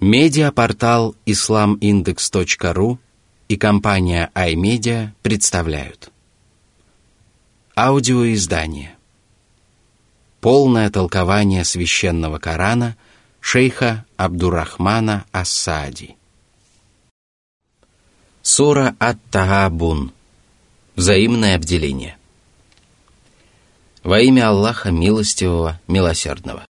Медиапортал islamindex.ru и компания iMedia представляют. Аудиоиздание. Полное толкование священного Корана шейха Абдурахмана Ассади. Сура Ат-Тагабун. Взаимное обделение. Во имя Аллаха Милостивого, Милосердного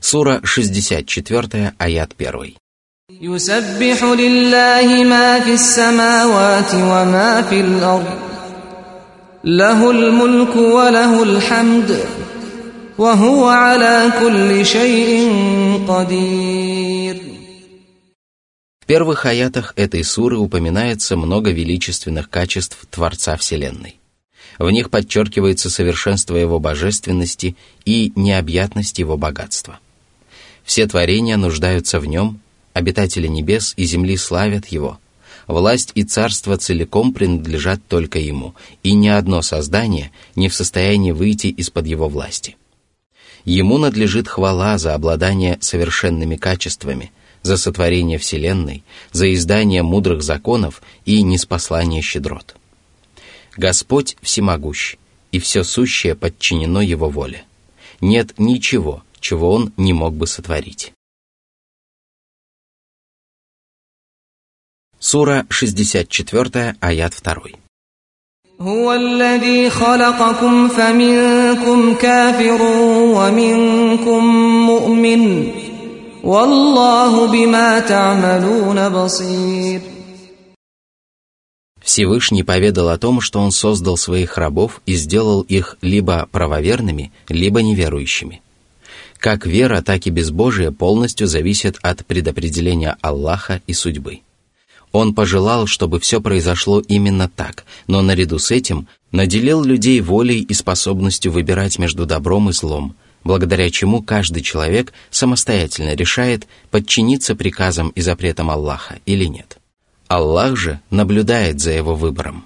Сура 64, аят 1. يسبح لله ما في السماوات وما في الأرض له الملك وله الحمد وهو على كل شيء قدير В первых аятах этой суры упоминается много величественных качеств Творца Вселенной. В них подчеркивается совершенство его божественности и необъятность его богатства. Все творения нуждаются в нем, обитатели небес и земли славят его. Власть и царство целиком принадлежат только ему, и ни одно создание не в состоянии выйти из-под его власти. Ему надлежит хвала за обладание совершенными качествами, за сотворение Вселенной, за издание мудрых законов и неспослание щедрот. Господь всемогущ, и все сущее подчинено Его воле. Нет ничего, чего Он не мог бы сотворить. Сура 64, аят 2. هو الذي خلقكم فمنكم كافر ومنكم مؤمن والله بما تعملون بصير Всевышний поведал о том, что Он создал своих рабов и сделал их либо правоверными, либо неверующими. Как вера, так и безбожие полностью зависят от предопределения Аллаха и судьбы. Он пожелал, чтобы все произошло именно так, но наряду с этим наделил людей волей и способностью выбирать между добром и злом, благодаря чему каждый человек самостоятельно решает, подчиниться приказам и запретам Аллаха или нет. Аллах же наблюдает за его выбором.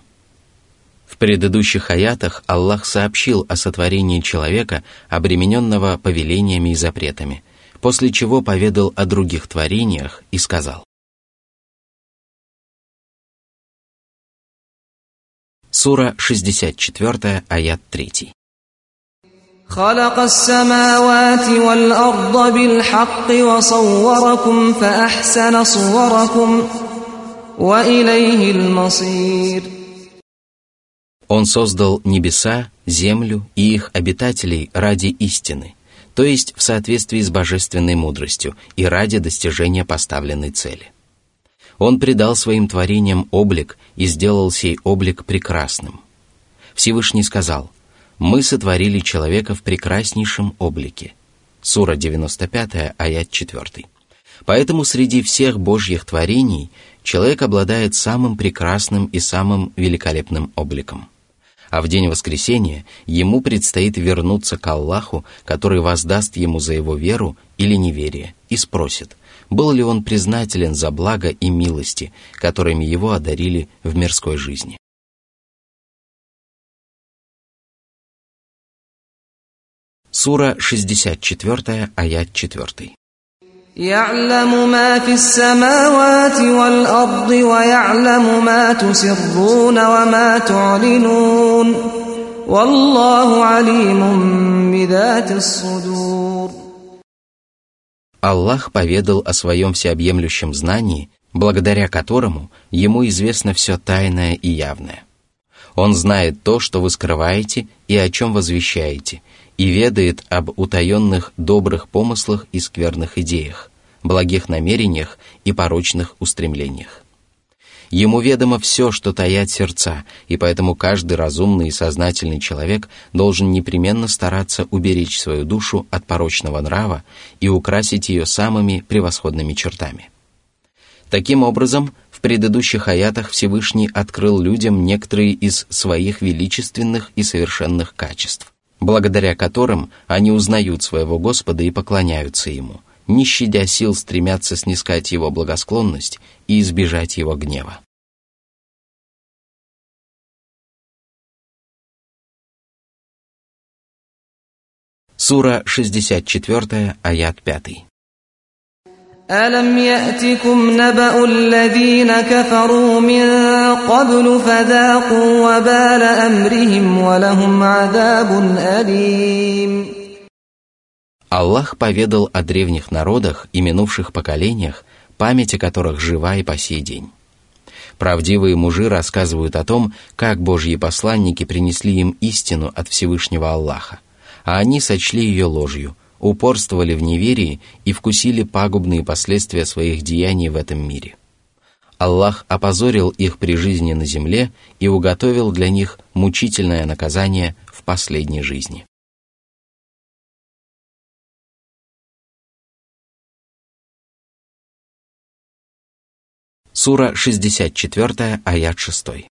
В предыдущих аятах Аллах сообщил о сотворении человека, обремененного повелениями и запретами, после чего поведал о других творениях и сказал. Сура 64, аят 3. خلق السماوات والأرض بالحق وصوركم فأحسن صوركم он создал небеса, землю и их обитателей ради истины, то есть в соответствии с божественной мудростью и ради достижения поставленной цели. Он придал своим творениям облик и сделал сей облик прекрасным. Всевышний сказал, «Мы сотворили человека в прекраснейшем облике». Сура 95, аят 4. Поэтому среди всех Божьих творений человек обладает самым прекрасным и самым великолепным обликом. А в день воскресения ему предстоит вернуться к Аллаху, который воздаст ему за его веру или неверие, и спросит, был ли он признателен за благо и милости, которыми его одарили в мирской жизни. Сура 64, аят 4. يعلم ما في السماوات والأرض ويعلم ما تسرون وما تعلنون والله عليم بذات الصدور Аллах поведал о своем всеобъемлющем знании, благодаря которому ему известно все тайное и явное. Он знает то, что вы скрываете и о чем возвещаете – и ведает об утаенных добрых помыслах и скверных идеях, благих намерениях и порочных устремлениях. Ему ведомо все, что таят сердца, и поэтому каждый разумный и сознательный человек должен непременно стараться уберечь свою душу от порочного нрава и украсить ее самыми превосходными чертами. Таким образом, в предыдущих аятах Всевышний открыл людям некоторые из своих величественных и совершенных качеств, благодаря которым они узнают своего Господа и поклоняются Ему, не щадя сил стремятся снискать Его благосклонность и избежать Его гнева. Сура 64, аят 5. ألم يأتكم نبأ الذين كفروا من قبل فذاقوا وبال أمرهم ولهم عذاب أليم Аллах поведал о древних народах и минувших поколениях, память о которых жива и по сей день. Правдивые мужи рассказывают о том, как Божьи посланники принесли им истину от Всевышнего Аллаха, а они сочли ее ложью, упорствовали в неверии и вкусили пагубные последствия своих деяний в этом мире. Аллах опозорил их при жизни на земле и уготовил для них мучительное наказание в последней жизни. Сура 64, аят 6.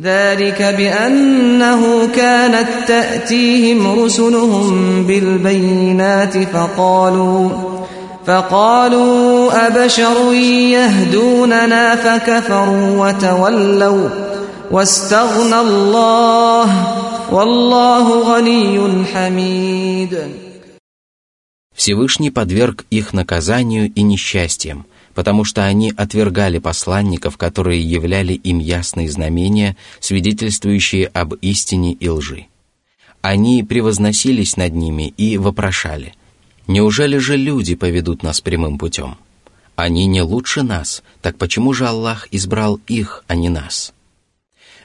ذلك بأنه كانت تأتيهم رسلهم بالبينات فقالوا فقالوا أبشر يهدوننا فكفروا وتولوا واستغنى الله والله غني حميد Всевышний подверг их наказанию и несчастьям – потому что они отвергали посланников, которые являли им ясные знамения, свидетельствующие об истине и лжи. Они превозносились над ними и вопрошали, «Неужели же люди поведут нас прямым путем? Они не лучше нас, так почему же Аллах избрал их, а не нас?»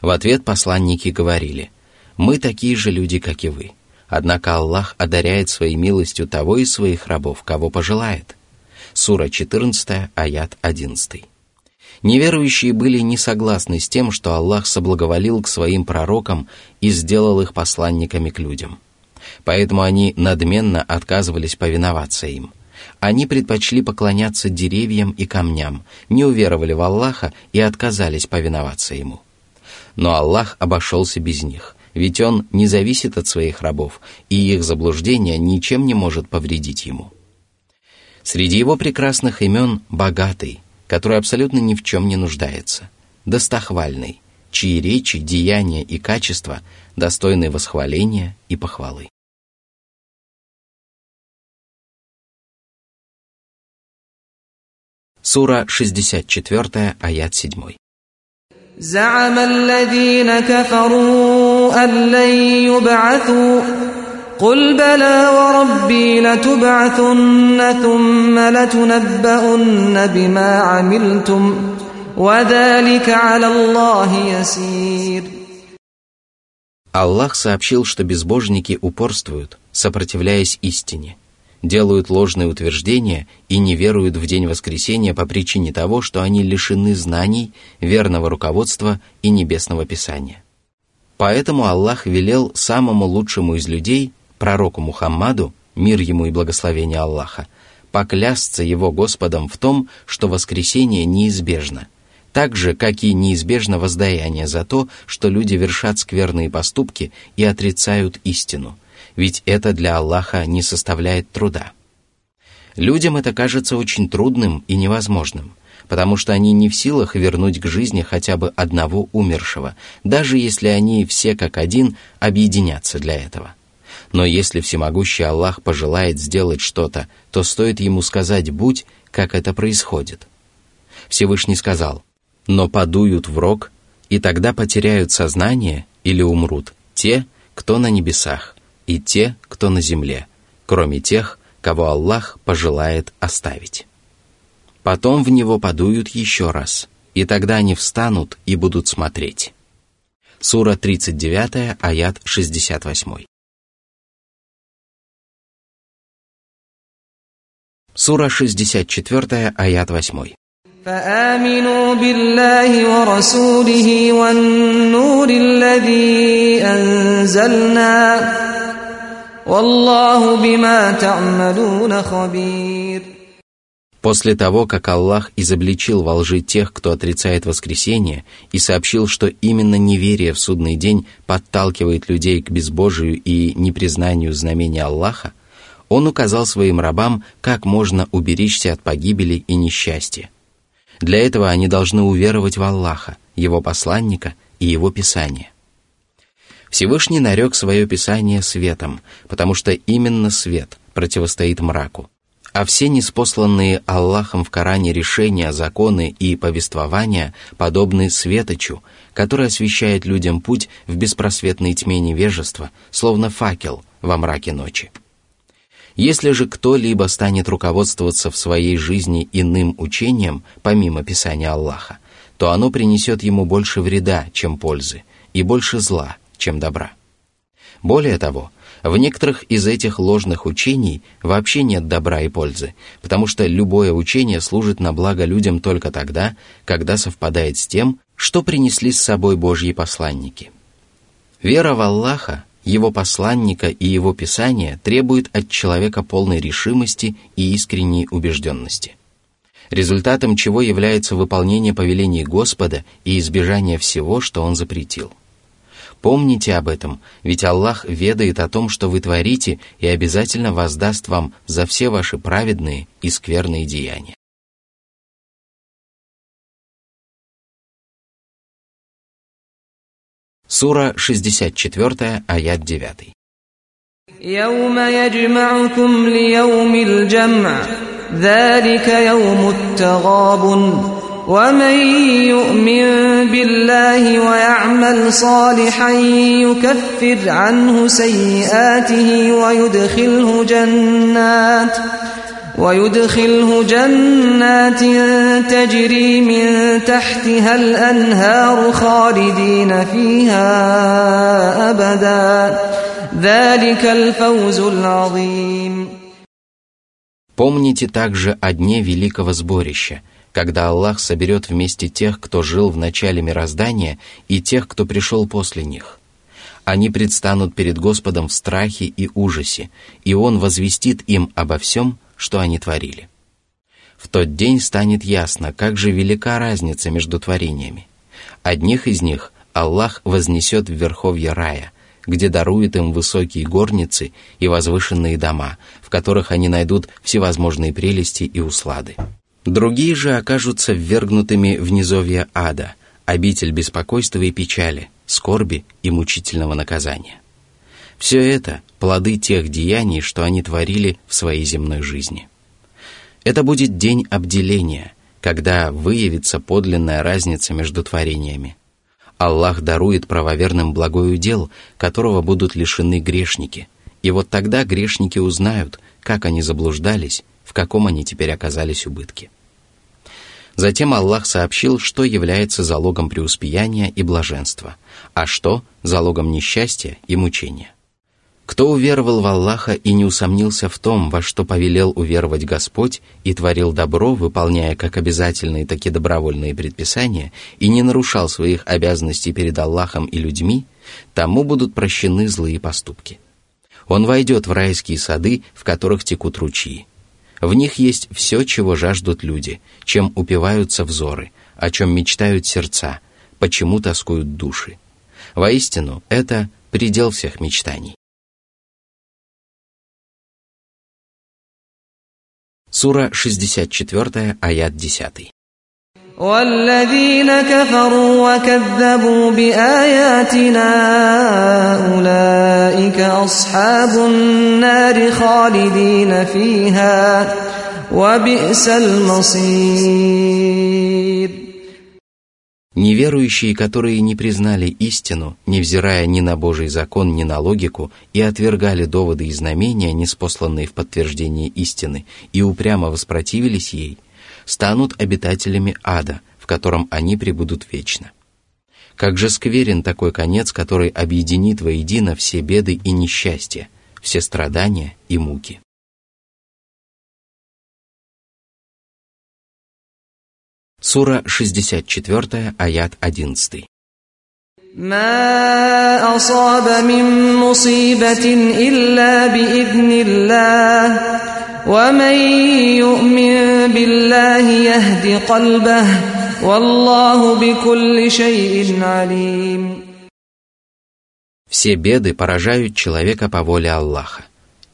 В ответ посланники говорили, «Мы такие же люди, как и вы». Однако Аллах одаряет своей милостью того из своих рабов, кого пожелает – сура 14, аят 11. Неверующие были не согласны с тем, что Аллах соблаговолил к своим пророкам и сделал их посланниками к людям. Поэтому они надменно отказывались повиноваться им. Они предпочли поклоняться деревьям и камням, не уверовали в Аллаха и отказались повиноваться Ему. Но Аллах обошелся без них, ведь Он не зависит от своих рабов, и их заблуждение ничем не может повредить Ему. Среди его прекрасных имен «богатый», который абсолютно ни в чем не нуждается, «достохвальный», чьи речи, деяния и качества достойны восхваления и похвалы. Сура 64, аят 7. زعم الذين كفروا أن لن يبعثوا قل بلى وربي لتبعثن ثم لتنبؤن بما عملتم وذلك على الله يسير Аллах сообщил, что безбожники упорствуют, сопротивляясь истине, делают ложные утверждения и не веруют в день воскресения по причине того, что они лишены знаний, верного руководства и небесного писания. Поэтому Аллах велел самому лучшему из людей – пророку Мухаммаду, мир ему и благословение Аллаха, поклясться его Господом в том, что воскресение неизбежно, так же, как и неизбежно воздаяние за то, что люди вершат скверные поступки и отрицают истину, ведь это для Аллаха не составляет труда. Людям это кажется очень трудным и невозможным, потому что они не в силах вернуть к жизни хотя бы одного умершего, даже если они все как один объединятся для этого – но если всемогущий Аллах пожелает сделать что-то, то стоит ему сказать «будь», как это происходит. Всевышний сказал, «Но подуют в рог, и тогда потеряют сознание или умрут те, кто на небесах, и те, кто на земле, кроме тех, кого Аллах пожелает оставить. Потом в него подуют еще раз, и тогда они встанут и будут смотреть». Сура 39, аят 68. Сура 64, аят 8. فآمنوا بالله ورسوله والنور الذي أنزلنا والله بما تعملون خبير После того, как Аллах изобличил во лжи тех, кто отрицает воскресение, и сообщил, что именно неверие в судный день подталкивает людей к безбожию и непризнанию знамения Аллаха, он указал своим рабам, как можно уберечься от погибели и несчастья. Для этого они должны уверовать в Аллаха, Его посланника и Его Писание. Всевышний нарек свое Писание светом, потому что именно свет противостоит мраку. А все неспосланные Аллахом в Коране решения, законы и повествования подобны светочу, который освещает людям путь в беспросветной тьме невежества, словно факел во мраке ночи. Если же кто-либо станет руководствоваться в своей жизни иным учением, помимо Писания Аллаха, то оно принесет ему больше вреда, чем пользы, и больше зла, чем добра. Более того, в некоторых из этих ложных учений вообще нет добра и пользы, потому что любое учение служит на благо людям только тогда, когда совпадает с тем, что принесли с собой Божьи посланники. Вера в Аллаха его посланника и его писание требует от человека полной решимости и искренней убежденности. Результатом чего является выполнение повелений Господа и избежание всего, что Он запретил. Помните об этом, ведь Аллах ведает о том, что вы творите, и обязательно воздаст вам за все ваши праведные и скверные деяния. Сура 64, аят 9. يوم يجمعكم ليوم الجمع ذلك يوم التغاب ومن يؤمن بالله ويعمل صالحا يكفر عنه سيئاته ويدخله جنات ويدخله جنات تجري من تحتها الأنهار خالدين فيها أبدا ذلك الفوز العظيم Помните также о дне великого сборища, когда Аллах соберет вместе тех, кто жил в начале мироздания, и тех, кто пришел после них. Они предстанут перед Господом в страхе и ужасе, и Он возвестит им обо всем, что они творили. В тот день станет ясно, как же велика разница между творениями. Одних из них Аллах вознесет в верховье рая, где дарует им высокие горницы и возвышенные дома, в которых они найдут всевозможные прелести и услады. Другие же окажутся ввергнутыми в низовья ада, обитель беспокойства и печали, скорби и мучительного наказания. Все это – плоды тех деяний, что они творили в своей земной жизни. Это будет день обделения, когда выявится подлинная разница между творениями. Аллах дарует правоверным благой удел, которого будут лишены грешники. И вот тогда грешники узнают, как они заблуждались, в каком они теперь оказались убытке. Затем Аллах сообщил, что является залогом преуспеяния и блаженства, а что – залогом несчастья и мучения. Кто уверовал в Аллаха и не усомнился в том, во что повелел уверовать Господь, и творил добро, выполняя как обязательные, так и добровольные предписания, и не нарушал своих обязанностей перед Аллахом и людьми, тому будут прощены злые поступки. Он войдет в райские сады, в которых текут ручьи. В них есть все, чего жаждут люди, чем упиваются взоры, о чем мечтают сердца, почему тоскуют души. Воистину, это предел всех мечтаний. Сура 64, аят 10. والذين كفروا وكذبوا بآياتنا أولئك أصحاب النار خالدين فيها وبئس المصير Неверующие, которые не признали истину, невзирая ни на Божий закон, ни на логику, и отвергали доводы и знамения, неспосланные в подтверждение истины, и упрямо воспротивились ей, станут обитателями ада, в котором они пребудут вечно. Как же скверен такой конец, который объединит воедино все беды и несчастья, все страдания и муки. Сура 64, аят 11. ما أصاب من مصيبة إلا بإذن الله ومن يؤمن بالله يهد قلبه والله بكل شيء عليم Все беды поражают человека по воле Аллаха.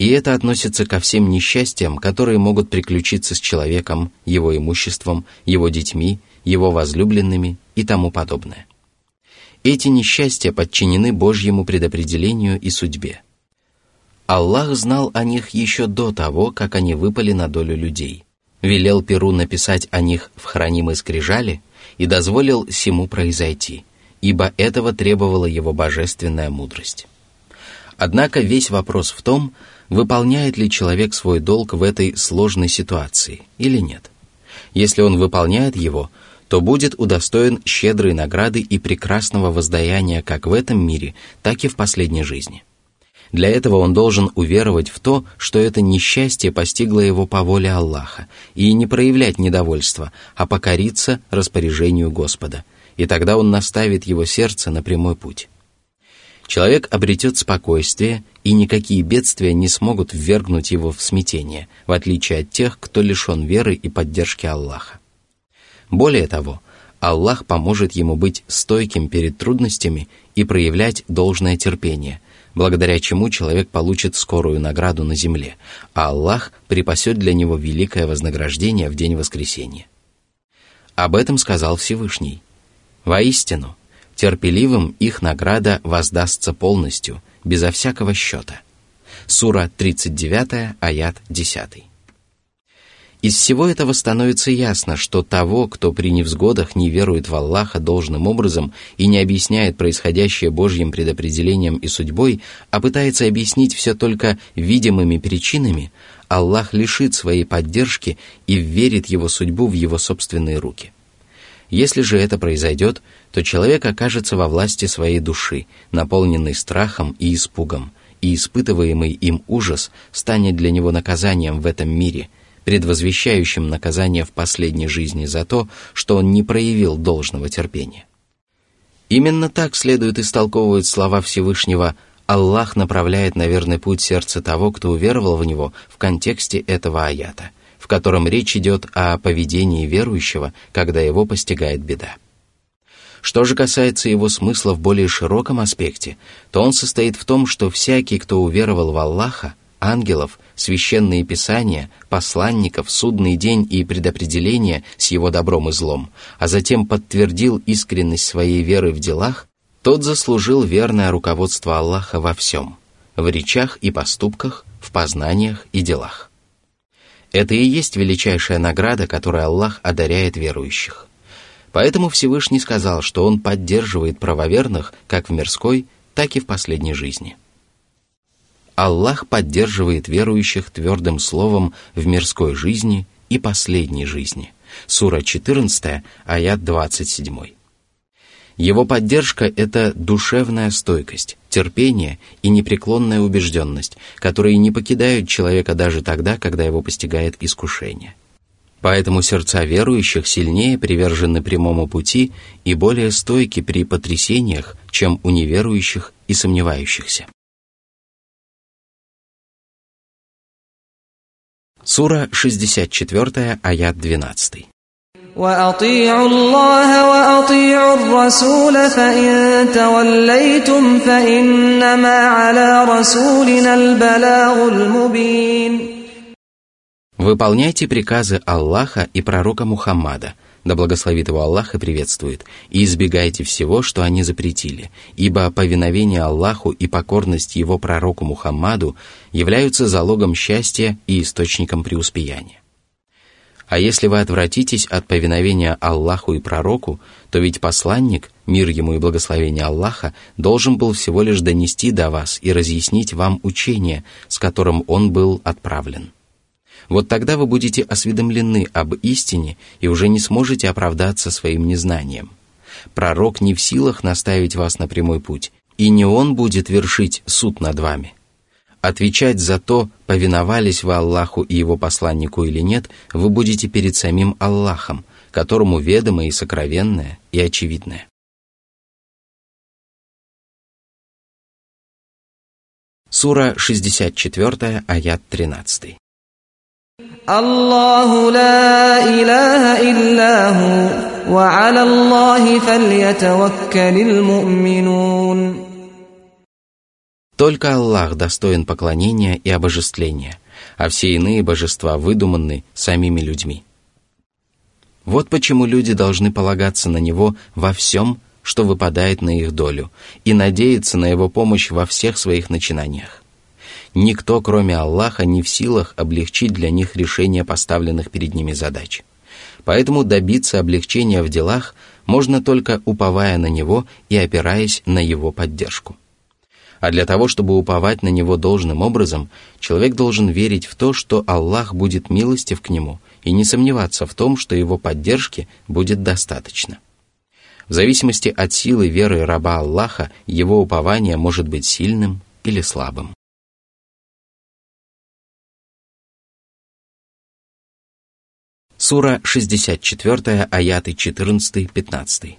И это относится ко всем несчастьям, которые могут приключиться с человеком, его имуществом, его детьми, его возлюбленными и тому подобное. Эти несчастья подчинены Божьему предопределению и судьбе. Аллах знал о них еще до того, как они выпали на долю людей. Велел Перу написать о них в хранимой скрижали и дозволил всему произойти, ибо этого требовала его божественная мудрость. Однако весь вопрос в том, выполняет ли человек свой долг в этой сложной ситуации или нет. Если он выполняет его, то будет удостоен щедрой награды и прекрасного воздаяния как в этом мире, так и в последней жизни. Для этого он должен уверовать в то, что это несчастье постигло его по воле Аллаха, и не проявлять недовольства, а покориться распоряжению Господа, и тогда он наставит его сердце на прямой путь. Человек обретет спокойствие, и никакие бедствия не смогут ввергнуть его в смятение, в отличие от тех, кто лишен веры и поддержки Аллаха. Более того, Аллах поможет ему быть стойким перед трудностями и проявлять должное терпение, благодаря чему человек получит скорую награду на земле, а Аллах припасет для него великое вознаграждение в день воскресения. Об этом сказал Всевышний. «Воистину, терпеливым их награда воздастся полностью, безо всякого счета». Сура 39, аят 10. Из всего этого становится ясно, что того, кто при невзгодах не верует в Аллаха должным образом и не объясняет происходящее Божьим предопределением и судьбой, а пытается объяснить все только видимыми причинами, Аллах лишит своей поддержки и верит его судьбу в его собственные руки. Если же это произойдет, то человек окажется во власти своей души, наполненной страхом и испугом, и испытываемый им ужас станет для него наказанием в этом мире – предвозвещающим наказание в последней жизни за то, что он не проявил должного терпения. Именно так следует истолковывать слова Всевышнего «Аллах направляет на верный путь сердце того, кто уверовал в него» в контексте этого аята, в котором речь идет о поведении верующего, когда его постигает беда. Что же касается его смысла в более широком аспекте, то он состоит в том, что всякий, кто уверовал в Аллаха, ангелов, священные писания, посланников, судный день и предопределение с его добром и злом, а затем подтвердил искренность своей веры в делах, тот заслужил верное руководство Аллаха во всем, в речах и поступках, в познаниях и делах. Это и есть величайшая награда, которой Аллах одаряет верующих. Поэтому Всевышний сказал, что Он поддерживает правоверных как в мирской, так и в последней жизни. Аллах поддерживает верующих твердым словом в мирской жизни и последней жизни. Сура 14, аят 27. Его поддержка – это душевная стойкость, терпение и непреклонная убежденность, которые не покидают человека даже тогда, когда его постигает искушение. Поэтому сердца верующих сильнее привержены прямому пути и более стойки при потрясениях, чем у неверующих и сомневающихся. Сура 64, аят 12. وأطيعوا الله وأطيعوا الرسول فإن توليتم فإنما على رسولنا البلاغ المبين Выполняйте приказы Аллаха и пророка Мухаммада – да благословит его Аллах и приветствует, и избегайте всего, что они запретили, ибо повиновение Аллаху и покорность его пророку Мухаммаду являются залогом счастья и источником преуспеяния. А если вы отвратитесь от повиновения Аллаху и пророку, то ведь посланник, мир ему и благословение Аллаха, должен был всего лишь донести до вас и разъяснить вам учение, с которым он был отправлен. Вот тогда вы будете осведомлены об истине и уже не сможете оправдаться своим незнанием. Пророк не в силах наставить вас на прямой путь, и не он будет вершить суд над вами. Отвечать за то, повиновались вы Аллаху и его посланнику или нет, вы будете перед самим Аллахом, которому ведомо и сокровенное, и очевидное. Сура 64, аят 13. Аллаху ла. Только Аллах достоин поклонения и обожествления, а все иные божества выдуманы самими людьми. Вот почему люди должны полагаться на Него во всем, что выпадает на их долю, и надеяться на его помощь во всех своих начинаниях. Никто, кроме Аллаха, не в силах облегчить для них решение поставленных перед ними задач. Поэтому добиться облегчения в делах можно только уповая на Него и опираясь на Его поддержку. А для того, чтобы уповать на Него должным образом, человек должен верить в то, что Аллах будет милостив к нему, и не сомневаться в том, что Его поддержки будет достаточно. В зависимости от силы веры раба Аллаха, его упование может быть сильным или слабым. Сура 64, аяты 14-15.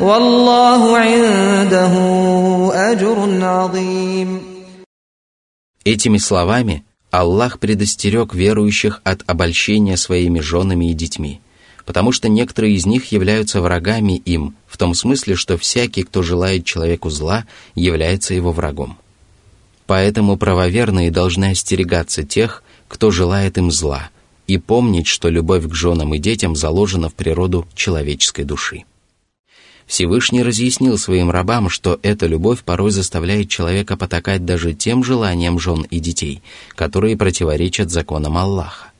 والله عنده أجر عظيم Этими словами Аллах предостерег верующих от обольщения своими женами и детьми, потому что некоторые из них являются врагами им, в том смысле, что всякий, кто желает человеку зла, является его врагом. Поэтому правоверные должны остерегаться тех, кто желает им зла, и помнить, что любовь к женам и детям заложена в природу человеческой души. Всевышний разъяснил своим рабам, что эта любовь порой заставляет человека потакать даже тем желаниям жен и детей, которые противоречат законам Аллаха.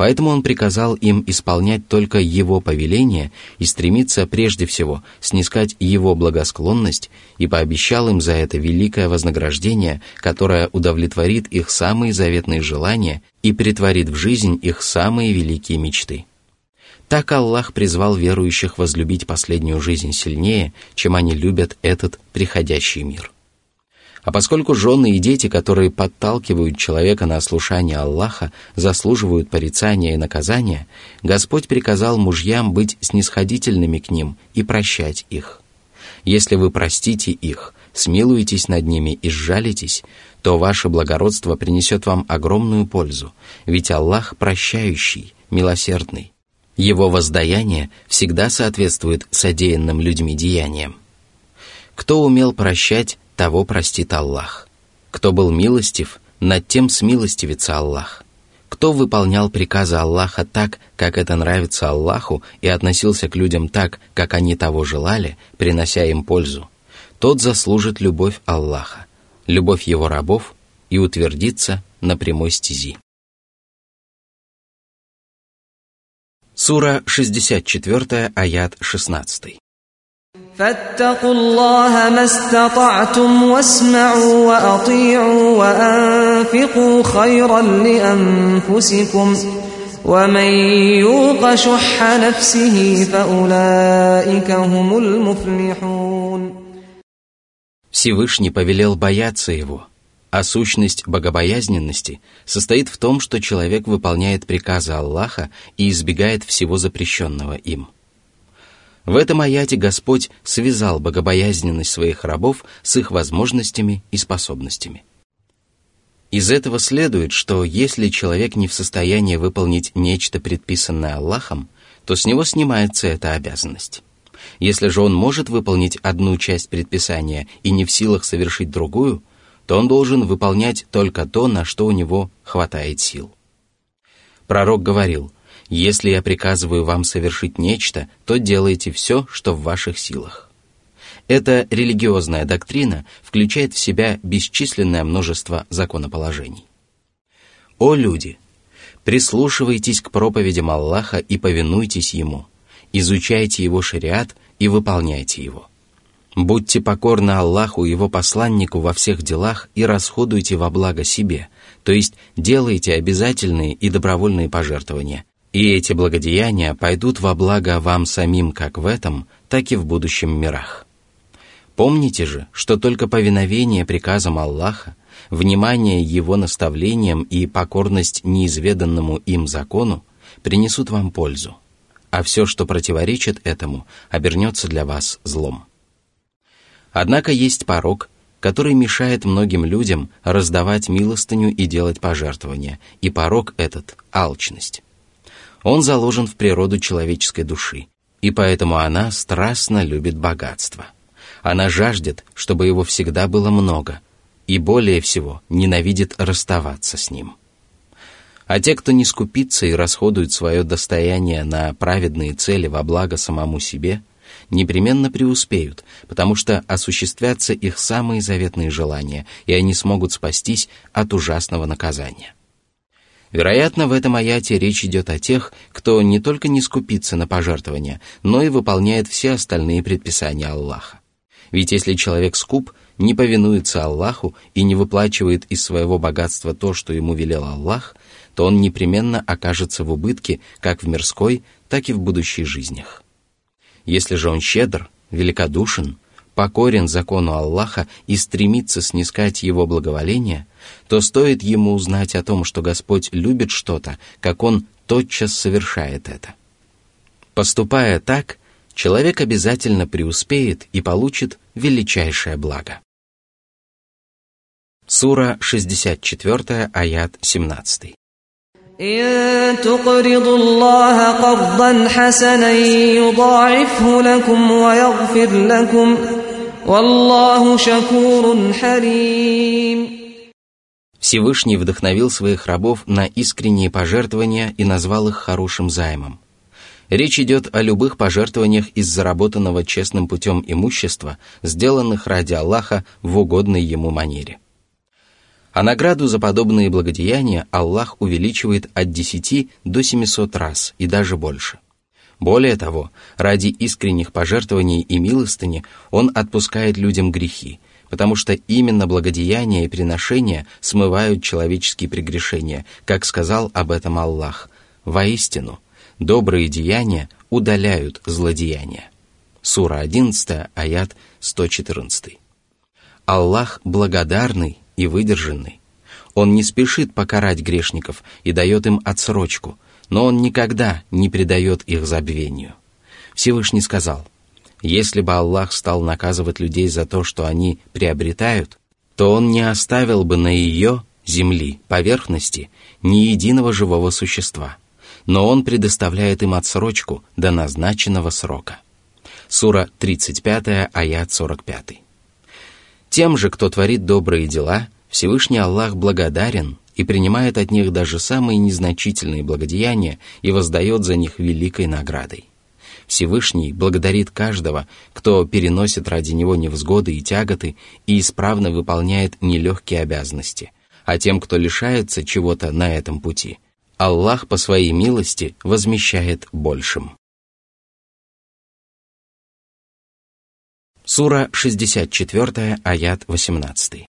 Поэтому он приказал им исполнять только его повеление и стремиться прежде всего снискать его благосклонность и пообещал им за это великое вознаграждение, которое удовлетворит их самые заветные желания и притворит в жизнь их самые великие мечты. Так Аллах призвал верующих возлюбить последнюю жизнь сильнее, чем они любят этот приходящий мир. А поскольку жены и дети, которые подталкивают человека на ослушание Аллаха, заслуживают порицания и наказания, Господь приказал мужьям быть снисходительными к ним и прощать их. Если вы простите их, смилуетесь над ними и сжалитесь, то ваше благородство принесет вам огромную пользу, ведь Аллах прощающий, милосердный. Его воздаяние всегда соответствует содеянным людьми деяниям. Кто умел прощать, того простит Аллах. Кто был милостив, над тем смилостивится Аллах. Кто выполнял приказы Аллаха так, как это нравится Аллаху, и относился к людям так, как они того желали, принося им пользу, тот заслужит любовь Аллаха, любовь его рабов и утвердится на прямой стези. Сура 64, аят 16. فاتقوا الله ما استطعتم واسمعوا وأطيعوا وأنفقوا خيرا لأنفسكم ومن يوق شح نفسه فأولئك هم المفلحون Всевышний повелел бояться Его – а сущность богобоязненности состоит в том, что человек выполняет приказы Аллаха и избегает всего запрещенного им. В этом аяте Господь связал богобоязненность своих рабов с их возможностями и способностями. Из этого следует, что если человек не в состоянии выполнить нечто предписанное Аллахом, то с него снимается эта обязанность. Если же он может выполнить одну часть предписания и не в силах совершить другую – то он должен выполнять только то, на что у него хватает сил. Пророк говорил, «Если я приказываю вам совершить нечто, то делайте все, что в ваших силах». Эта религиозная доктрина включает в себя бесчисленное множество законоположений. О люди! Прислушивайтесь к проповедям Аллаха и повинуйтесь Ему, изучайте Его шариат и выполняйте его. Будьте покорны Аллаху и Его посланнику во всех делах и расходуйте во благо себе, то есть делайте обязательные и добровольные пожертвования. И эти благодеяния пойдут во благо вам самим как в этом, так и в будущем мирах. Помните же, что только повиновение приказам Аллаха, внимание Его наставлениям и покорность неизведанному им закону принесут вам пользу, а все, что противоречит этому, обернется для вас злом. Однако есть порог, который мешает многим людям раздавать милостыню и делать пожертвования, и порог этот – алчность. Он заложен в природу человеческой души, и поэтому она страстно любит богатство. Она жаждет, чтобы его всегда было много, и более всего ненавидит расставаться с ним. А те, кто не скупится и расходует свое достояние на праведные цели во благо самому себе, непременно преуспеют, потому что осуществятся их самые заветные желания, и они смогут спастись от ужасного наказания. Вероятно, в этом аяте речь идет о тех, кто не только не скупится на пожертвования, но и выполняет все остальные предписания Аллаха. Ведь если человек скуп, не повинуется Аллаху и не выплачивает из своего богатства то, что ему велел Аллах, то он непременно окажется в убытке как в мирской, так и в будущих жизнях. Если же он щедр, великодушен, покорен закону Аллаха и стремится снискать его благоволение, то стоит ему узнать о том, что Господь любит что-то, как он тотчас совершает это. Поступая так, человек обязательно преуспеет и получит величайшее благо. Сура 64, аят 17. إن تقرضوا الله قرضا حسنا يضاعفه لكم ويغفر لكم والله شكور حليم Всевышний вдохновил своих рабов на искренние пожертвования и назвал их хорошим займом. Речь идет о любых пожертвованиях из заработанного честным путем имущества, сделанных ради Аллаха в угодной ему манере. А награду за подобные благодеяния Аллах увеличивает от 10 до 700 раз и даже больше. Более того, ради искренних пожертвований и милостыни Он отпускает людям грехи, потому что именно благодеяния и приношения смывают человеческие прегрешения, как сказал об этом Аллах. Воистину – Добрые деяния удаляют злодеяния. Сура 11, аят 114. Аллах благодарный и выдержанный. Он не спешит покарать грешников и дает им отсрочку, но Он никогда не предает их забвению. Всевышний сказал, если бы Аллах стал наказывать людей за то, что они приобретают, то Он не оставил бы на ее, земли, поверхности, ни единого живого существа – но он предоставляет им отсрочку до назначенного срока. Сура 35, аят 45. Тем же, кто творит добрые дела, Всевышний Аллах благодарен и принимает от них даже самые незначительные благодеяния и воздает за них великой наградой. Всевышний благодарит каждого, кто переносит ради него невзгоды и тяготы и исправно выполняет нелегкие обязанности, а тем, кто лишается чего-то на этом пути – Аллах по своей милости возмещает большим. Сура 64, аят 18.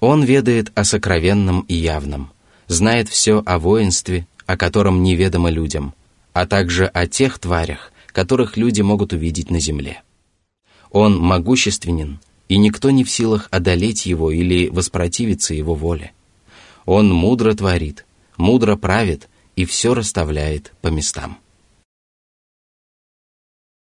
Он ведает о сокровенном и явном, знает все о воинстве, о котором неведомо людям, а также о тех тварях, которых люди могут увидеть на земле. Он могущественен, и никто не в силах одолеть его или воспротивиться его воле. Он мудро творит, мудро правит и все расставляет по местам.